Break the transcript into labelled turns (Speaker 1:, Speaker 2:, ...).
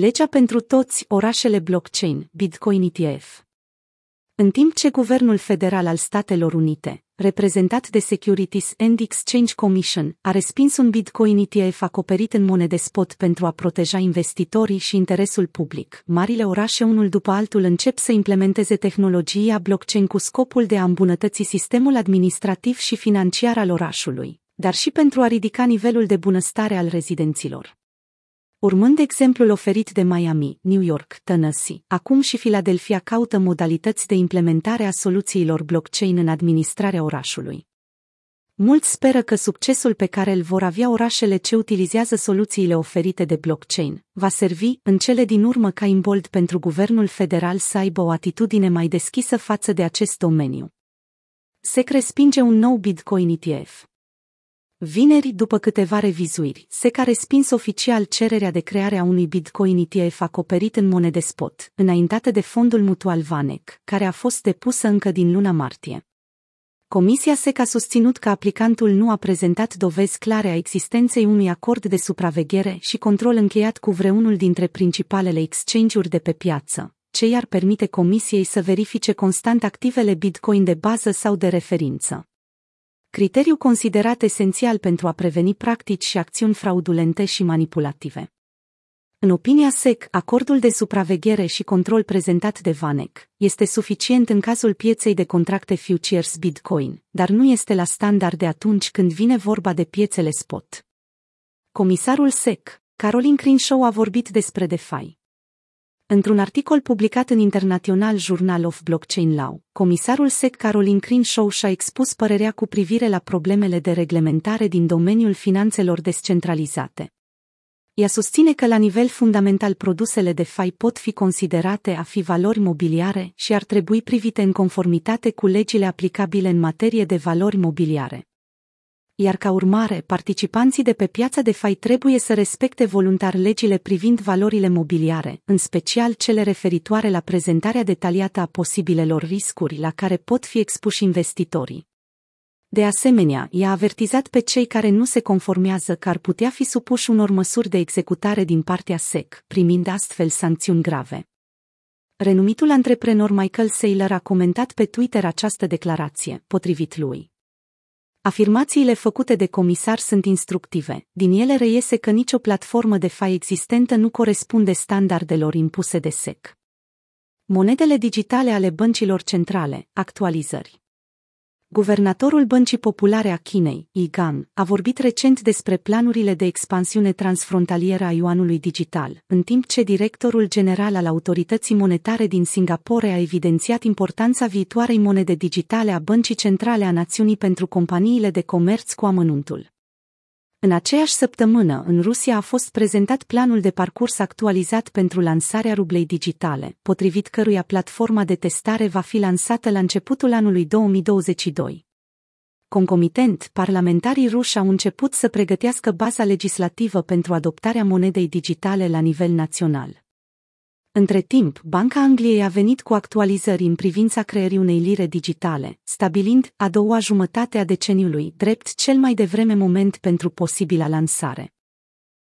Speaker 1: Legea pentru toți orașele blockchain, Bitcoin ETF. În timp ce Guvernul Federal al Statelor Unite, reprezentat de Securities and Exchange Commission, a respins un Bitcoin ETF acoperit în monede spot pentru a proteja investitorii și interesul public, marile orașe unul după altul încep să implementeze tehnologia blockchain cu scopul de a îmbunătăți sistemul administrativ și financiar al orașului, dar și pentru a ridica nivelul de bunăstare al rezidenților. Urmând exemplul oferit de Miami, New York, Tennessee, acum și Philadelphia caută modalități de implementare a soluțiilor blockchain în administrarea orașului. Mulți speră că succesul pe care îl vor avea orașele ce utilizează soluțiile oferite de blockchain va servi, în cele din urmă, ca imbold pentru guvernul federal să aibă o atitudine mai deschisă față de acest domeniu. Se respinge un nou Bitcoin ETF. Vineri, după câteva revizuiri, SEC a respins oficial cererea de creare a unui Bitcoin ETF acoperit în monede spot, înaintată de fondul mutual Vanek, care a fost depusă încă din luna martie. Comisia SEC a susținut că aplicantul nu a prezentat dovezi clare a existenței unui acord de supraveghere și control încheiat cu vreunul dintre principalele exchange-uri de pe piață, ce i-ar permite Comisiei să verifice constant activele Bitcoin de bază sau de referință criteriu considerat esențial pentru a preveni practici și acțiuni fraudulente și manipulative. În opinia SEC, acordul de supraveghere și control prezentat de Vanek este suficient în cazul pieței de contracte futures Bitcoin, dar nu este la standard de atunci când vine vorba de piețele spot. Comisarul SEC, Caroline Crenshaw a vorbit despre DeFi. Într-un articol publicat în International Journal of Blockchain Law, comisarul SEC Caroline Crenshaw și-a expus părerea cu privire la problemele de reglementare din domeniul finanțelor descentralizate. Ea susține că la nivel fundamental produsele de fai pot fi considerate a fi valori mobiliare și ar trebui privite în conformitate cu legile aplicabile în materie de valori mobiliare iar ca urmare, participanții de pe piața de fai trebuie să respecte voluntar legile privind valorile mobiliare, în special cele referitoare la prezentarea detaliată a posibilelor riscuri la care pot fi expuși investitorii. De asemenea, i-a avertizat pe cei care nu se conformează că ar putea fi supuși unor măsuri de executare din partea SEC, primind astfel sancțiuni grave. Renumitul antreprenor Michael Saylor a comentat pe Twitter această declarație, potrivit lui. Afirmațiile făcute de comisar sunt instructive. Din ele reiese că nicio platformă de fai existentă nu corespunde standardelor impuse de SEC. Monedele digitale ale băncilor centrale, actualizări. Guvernatorul Băncii Populare a Chinei, Yigan, a vorbit recent despre planurile de expansiune transfrontalieră a yuanului digital, în timp ce directorul general al Autorității Monetare din Singapore a evidențiat importanța viitoarei monede digitale a Băncii Centrale a Națiunii pentru companiile de comerț cu amănuntul. În aceeași săptămână, în Rusia a fost prezentat planul de parcurs actualizat pentru lansarea rublei digitale, potrivit căruia platforma de testare va fi lansată la începutul anului 2022. Concomitent, parlamentarii ruși au început să pregătească baza legislativă pentru adoptarea monedei digitale la nivel național. Între timp, Banca Angliei a venit cu actualizări în privința creării unei lire digitale, stabilind a doua jumătate a deceniului drept cel mai devreme moment pentru posibila lansare.